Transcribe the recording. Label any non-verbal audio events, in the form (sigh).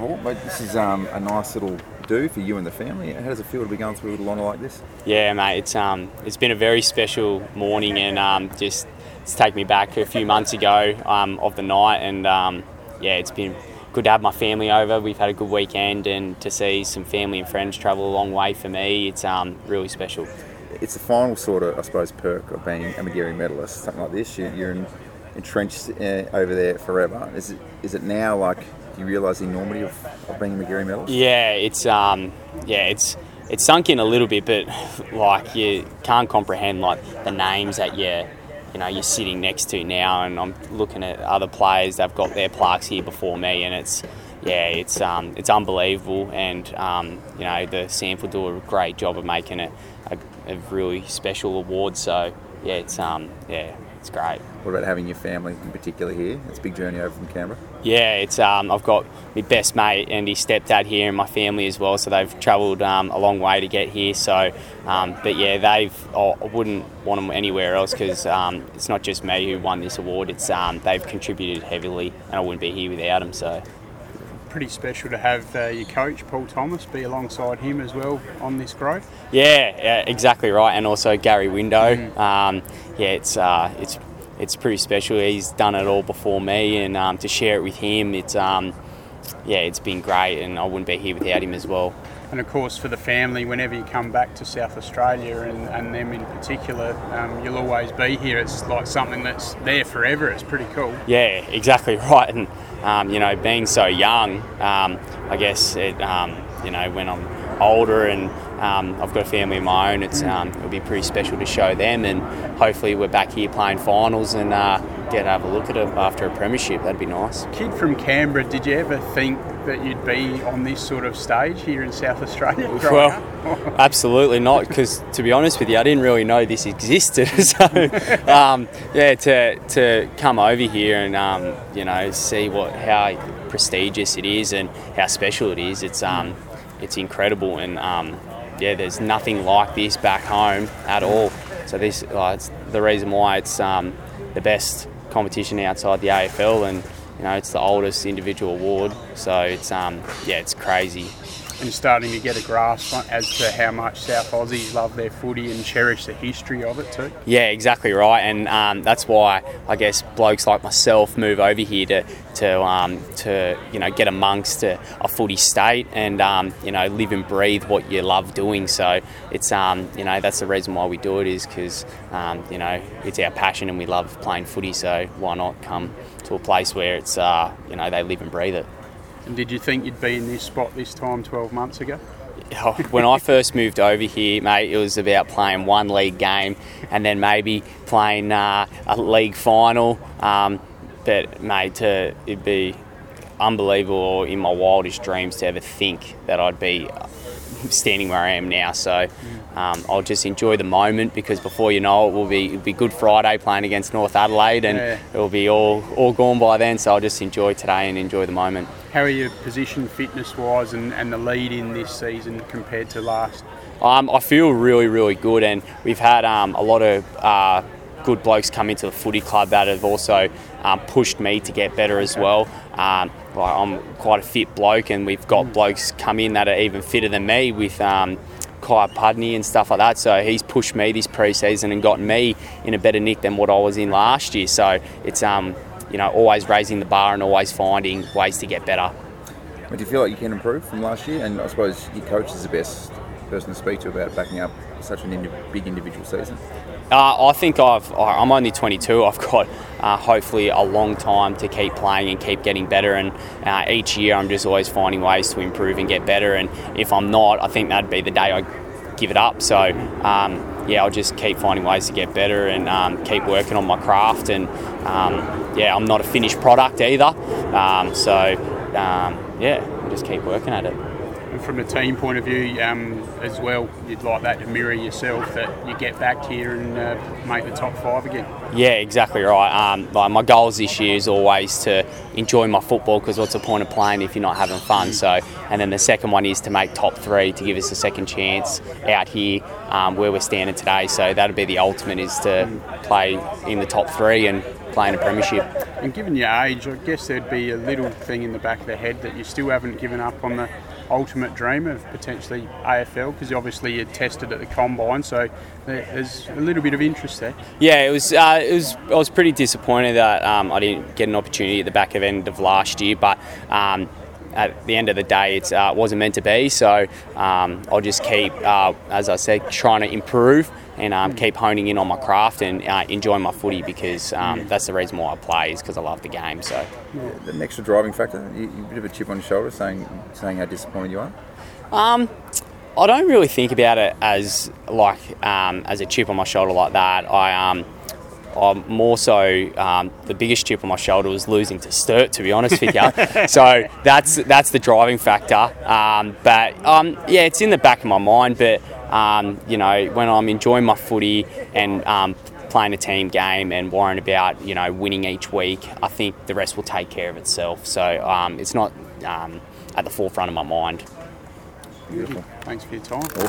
all, mate, this is um, a nice little do for you and the family. How does it feel to be going through a little honour like this? Yeah, mate, it's um, it's been a very special morning, and um, just it's taken me back a few months ago um, of the night, and um, yeah, it's been good to have my family over. We've had a good weekend, and to see some family and friends travel a long way for me, it's um, really special. It's the final sort of, I suppose, perk of being a Magarey medalist, something like this. You, you're in, entrenched uh, over there forever. Is it, is it now like, you realise the enormity of, of being a Magarey medalist? Yeah, it's um, yeah, it's it's sunk in a little bit, but like you can't comprehend like the names that you you know you're sitting next to now, and I'm looking at other players that've got their plaques here before me, and it's yeah, it's um, it's unbelievable, and um, you know the SANFL do a great job of making it a, a really special award. So yeah, it's um, yeah, it's great. What about having your family in particular here? It's a big journey over from Canberra. Yeah, it's um, I've got my best mate and his stepdad here, and my family as well. So they've travelled um, a long way to get here. So, um, but yeah, they've. Oh, I wouldn't want them anywhere else because um, it's not just me who won this award. It's um, they've contributed heavily, and I wouldn't be here without them. So. Pretty special to have uh, your coach Paul Thomas be alongside him as well on this grove. Yeah, yeah exactly right, and also Gary Window. Um, yeah, it's uh, it's it's pretty special. He's done it all before me, and um, to share it with him, it's um, yeah, it's been great, and I wouldn't be here without him as well. And of course, for the family, whenever you come back to South Australia and, and them in particular, um, you'll always be here. It's like something that's there forever. It's pretty cool. Yeah, exactly (laughs) right. And um, you know, being so young, um, I guess it, um, you know, when I'm older and um, I've got a family of my own, it's um, it'll be pretty special to show them. And hopefully, we're back here playing finals and uh, get to have a look at it after a premiership. That'd be nice. Kid from Canberra, did you ever think that you'd be on this sort of stage here in South Australia? (laughs) Well, (laughs) absolutely not. Because to be honest with you, I didn't really know this existed. (laughs) so, um, yeah, to to come over here and um, you know see what how prestigious it is and how special it is. It's um, it's incredible and um, yeah, there's nothing like this back home at all. So this uh, it's the reason why it's um, the best competition outside the AFL and. You know, it's the oldest individual award, so it's um, yeah, it's crazy. And starting to get a grasp on, as to how much South Aussies love their footy and cherish the history of it too. Yeah, exactly right, and um, that's why I guess blokes like myself move over here to to um, to you know get amongst a, a footy state and um, you know live and breathe what you love doing. So it's um, you know that's the reason why we do it is because um, you know it's our passion and we love playing footy. So why not come to a place where it's uh, you know they live and breathe it. And did you think you'd be in this spot this time 12 months ago? when I first moved over here, mate, it was about playing one league game and then maybe playing uh, a league final. Um, but mate, to, it'd be unbelievable in my wildest dreams to ever think that I'd be standing where I am now. So um, I'll just enjoy the moment because before you know it, will be it'll be Good Friday playing against North Adelaide, and Yeah. it will be all all gone by then. So I'll just enjoy today and enjoy the moment. How are you positioned fitness wise and, and the lead in this season compared to last? Um, I feel really, really good, and we've had um, a lot of uh, good blokes come into the footy club that have also um, pushed me to get better as well. Um, like I'm quite a fit bloke, and we've got blokes come in that are even fitter than me with. Um, Kai Pudney and stuff like that. So he's pushed me this pre-season and gotten me in a better nick than what I was in last year. So it's um, you know always raising the bar and always finding ways to get better. But do you feel like you can improve from last year? And I suppose your coach is the best person to speak to about backing up such a indi- big individual season. Uh, I think I've. I'm only 22. I've got uh, hopefully a long time to keep playing and keep getting better. And uh, each year, I'm just always finding ways to improve and get better. And if I'm not, I think that'd be the day I give it up. So um, yeah, I'll just keep finding ways to get better and um, keep working on my craft. And um, yeah, I'm not a finished product either. Um, so um, yeah, I'll just keep working at it. From a team point of view, um, as well, you'd like that to mirror yourself that you get back here and uh, make the top five again. Yeah, exactly right. Um, like my goals this year is always to enjoy my football because what's the point of playing if you're not having fun? So, and then the second one is to make top three to give us a second chance out here um, where we're standing today. So that'd be the ultimate is to play in the top three and play playing a premiership. And given your age, I guess there'd be a little thing in the back of the head that you still haven't given up on the ultimate dream of potentially AFL because obviously you tested at the combine, so there's a little bit of interest there. Yeah, it was. Uh, it was. I was pretty disappointed that um, I didn't get an opportunity at the back of end of last year, but. Um, at the end of the day, it uh, wasn't meant to be. So um, I'll just keep, uh, as I said, trying to improve and um, keep honing in on my craft and uh, enjoying my footy because um, that's the reason why I play is because I love the game. So The extra driving factor, you, you a bit of a chip on your shoulder saying, saying how disappointed you are? Um, I don't really think about it as like um, as a chip on my shoulder like that. I um, I'm more so um, the biggest chip on my shoulder was losing to Sturt, to be honest with you. (laughs) so that's that's the driving factor. Um, but um, yeah, it's in the back of my mind. But um, you know, when I'm enjoying my footy and um, playing a team game and worrying about you know winning each week, I think the rest will take care of itself. So um, it's not um, at the forefront of my mind. Beautiful. Thanks for your time. Awesome.